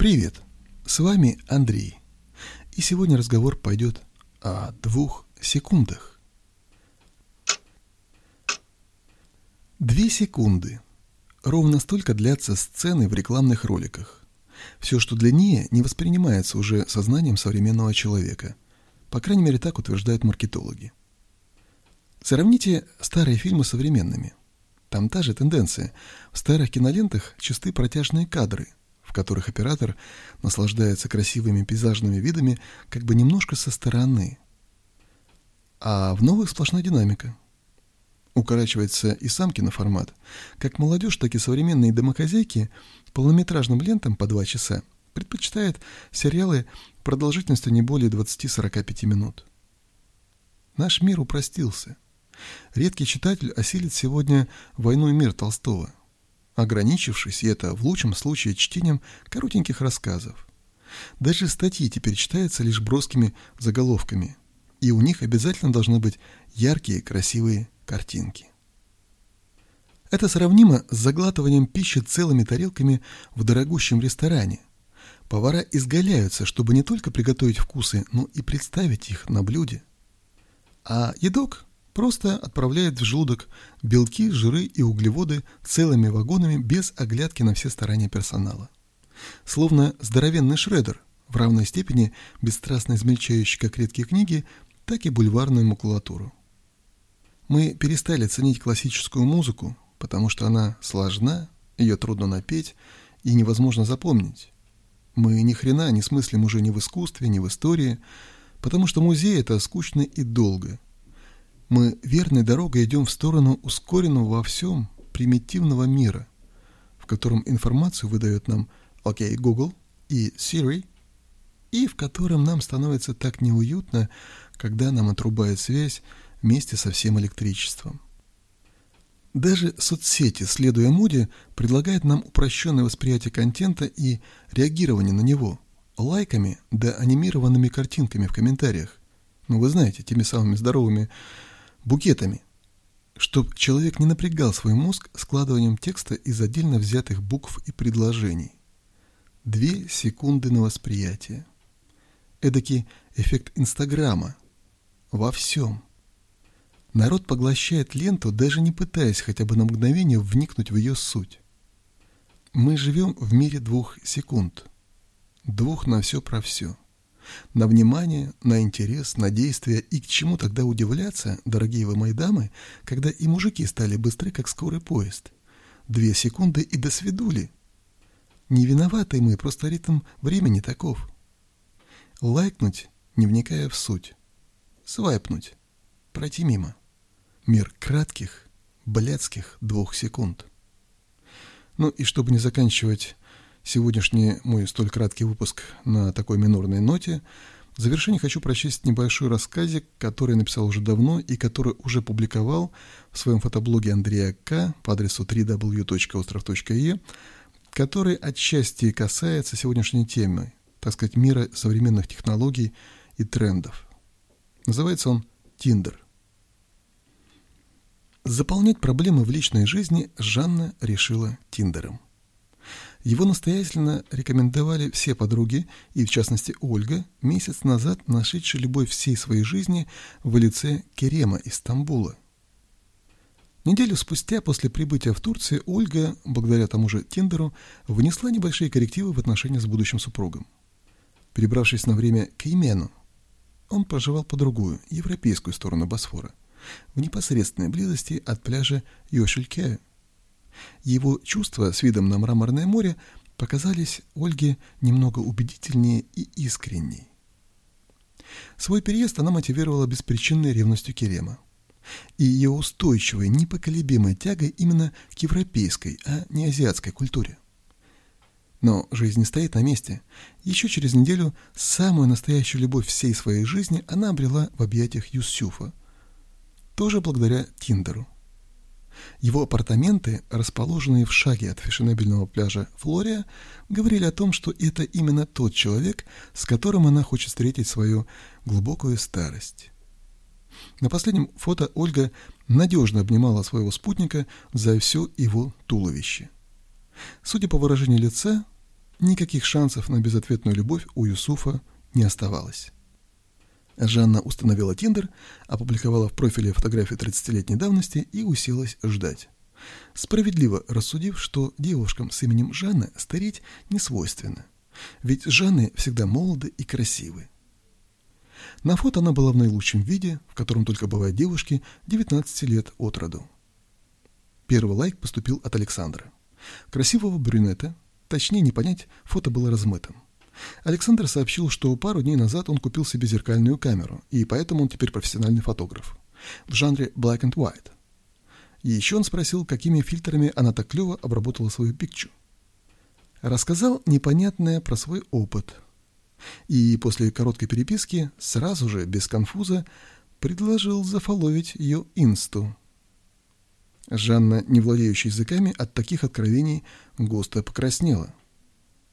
Привет, с вами Андрей. И сегодня разговор пойдет о двух секундах. Две секунды. Ровно столько длятся сцены в рекламных роликах. Все, что длиннее, не воспринимается уже сознанием современного человека. По крайней мере, так утверждают маркетологи. Сравните старые фильмы с современными. Там та же тенденция. В старых кинолентах чисты протяжные кадры – в которых оператор наслаждается красивыми пейзажными видами как бы немножко со стороны. А в новых сплошная динамика. Укорачивается и сам киноформат. Как молодежь, так и современные домохозяйки полнометражным лентам по два часа предпочитают сериалы продолжительностью не более 20-45 минут. Наш мир упростился. Редкий читатель осилит сегодня «Войну и мир» Толстого – ограничившись, и это в лучшем случае, чтением коротеньких рассказов. Даже статьи теперь читаются лишь броскими заголовками, и у них обязательно должны быть яркие, красивые картинки. Это сравнимо с заглатыванием пищи целыми тарелками в дорогущем ресторане. Повара изгаляются, чтобы не только приготовить вкусы, но и представить их на блюде. А едок Просто отправляет в желудок белки, жиры и углеводы целыми вагонами без оглядки на все старания персонала. Словно здоровенный шредер, в равной степени бесстрастно измельчающий как редкие книги, так и бульварную макулатуру. Мы перестали ценить классическую музыку, потому что она сложна, ее трудно напеть и невозможно запомнить. Мы ни хрена не смыслим уже ни в искусстве, ни в истории, потому что музей — это скучно и долго — мы верной дорогой идем в сторону ускоренного во всем примитивного мира, в котором информацию выдает нам OK Google и Siri, и в котором нам становится так неуютно, когда нам отрубает связь вместе со всем электричеством. Даже соцсети, следуя моде, предлагают нам упрощенное восприятие контента и реагирование на него лайками да анимированными картинками в комментариях. Ну, вы знаете, теми самыми здоровыми букетами, чтобы человек не напрягал свой мозг складыванием текста из отдельно взятых букв и предложений. Две секунды на восприятие. Эдакий эффект Инстаграма. Во всем. Народ поглощает ленту, даже не пытаясь хотя бы на мгновение вникнуть в ее суть. Мы живем в мире двух секунд. Двух на все про все на внимание, на интерес, на действие. И к чему тогда удивляться, дорогие вы мои дамы, когда и мужики стали быстры, как скорый поезд? Две секунды и до свидули. Не виноваты мы, просто ритм времени таков. Лайкнуть, не вникая в суть. Свайпнуть, пройти мимо. Мир кратких, блядских двух секунд. Ну и чтобы не заканчивать сегодняшний мой столь краткий выпуск на такой минорной ноте. В завершение хочу прочесть небольшой рассказик, который написал уже давно и который уже публиковал в своем фотоблоге Андрея К. по адресу www.ostrov.e, который отчасти касается сегодняшней темы, так сказать, мира современных технологий и трендов. Называется он «Тиндер». Заполнять проблемы в личной жизни Жанна решила Тиндером – его настоятельно рекомендовали все подруги, и в частности Ольга, месяц назад нашедшая любовь всей своей жизни в лице Керема из Стамбула. Неделю спустя после прибытия в Турцию Ольга, благодаря тому же Тиндеру, внесла небольшие коррективы в отношения с будущим супругом. Перебравшись на время к Имену, он проживал по другую, европейскую сторону Босфора, в непосредственной близости от пляжа Йошелькея, его чувства с видом на мраморное море показались Ольге немного убедительнее и искренней. Свой переезд она мотивировала беспричинной ревностью Керема и ее устойчивой, непоколебимой тягой именно к европейской, а не азиатской культуре. Но жизнь не стоит на месте. Еще через неделю самую настоящую любовь всей своей жизни она обрела в объятиях Юсюфа, тоже благодаря Тиндеру. Его апартаменты, расположенные в шаге от фешенебельного пляжа Флория, говорили о том, что это именно тот человек, с которым она хочет встретить свою глубокую старость. На последнем фото Ольга надежно обнимала своего спутника за все его туловище. Судя по выражению лица, Никаких шансов на безответную любовь у Юсуфа не оставалось. Жанна установила Тиндер, опубликовала в профиле фотографию 30-летней давности и уселась ждать. Справедливо рассудив, что девушкам с именем Жанна стареть не свойственно. Ведь Жанны всегда молоды и красивы. На фото она была в наилучшем виде, в котором только бывают девушки 19 лет от роду. Первый лайк поступил от Александра. Красивого брюнета, точнее не понять, фото было размытым. Александр сообщил, что пару дней назад он купил себе зеркальную камеру, и поэтому он теперь профессиональный фотограф. В жанре black and white. И еще он спросил, какими фильтрами она так клево обработала свою пикчу. Рассказал непонятное про свой опыт. И после короткой переписки, сразу же, без конфуза, предложил зафоловить ее инсту. Жанна, не владеющая языками, от таких откровений густо покраснела.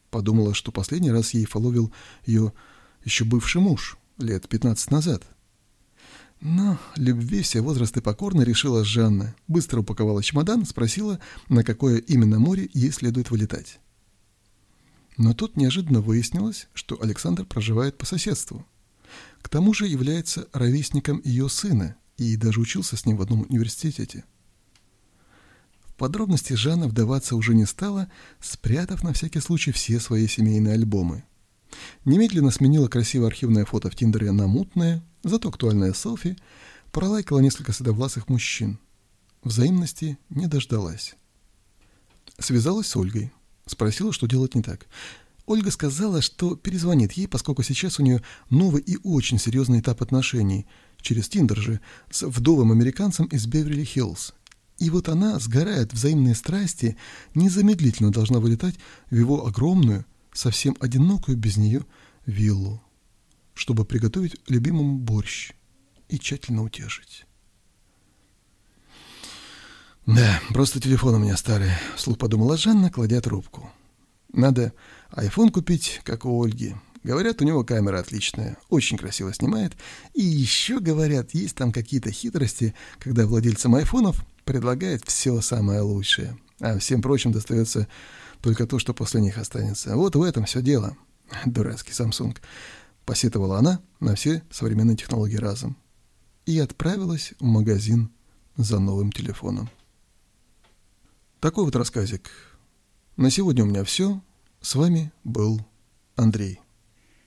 Подумала, что последний раз ей фоловил ее еще бывший муж, лет 15 назад. Но любви все возрасты покорно решила Жанна. Быстро упаковала чемодан, спросила, на какое именно море ей следует вылетать. Но тут неожиданно выяснилось, что Александр проживает по соседству. К тому же является ровесником ее сына и даже учился с ним в одном университете подробности Жанна вдаваться уже не стала, спрятав на всякий случай все свои семейные альбомы. Немедленно сменила красивое архивное фото в Тиндере на мутное, зато актуальное селфи, пролайкала несколько седовласых мужчин. Взаимности не дождалась. Связалась с Ольгой. Спросила, что делать не так. Ольга сказала, что перезвонит ей, поскольку сейчас у нее новый и очень серьезный этап отношений, через Тиндер же, с вдовым американцем из Беверли-Хиллз, и вот она, сгорая от взаимной страсти, незамедлительно должна вылетать в его огромную, совсем одинокую без нее виллу, чтобы приготовить любимому борщ и тщательно утешить. «Да, просто телефон у меня старый», — вслух подумала Жанна, кладя трубку. «Надо айфон купить, как у Ольги. Говорят, у него камера отличная, очень красиво снимает. И еще, говорят, есть там какие-то хитрости, когда владельцам айфонов предлагает все самое лучшее, а всем прочим достается только то, что после них останется. Вот в этом все дело. Дурацкий Samsung. Посетовала она на все современные технологии разом. И отправилась в магазин за новым телефоном. Такой вот рассказик. На сегодня у меня все. С вами был Андрей.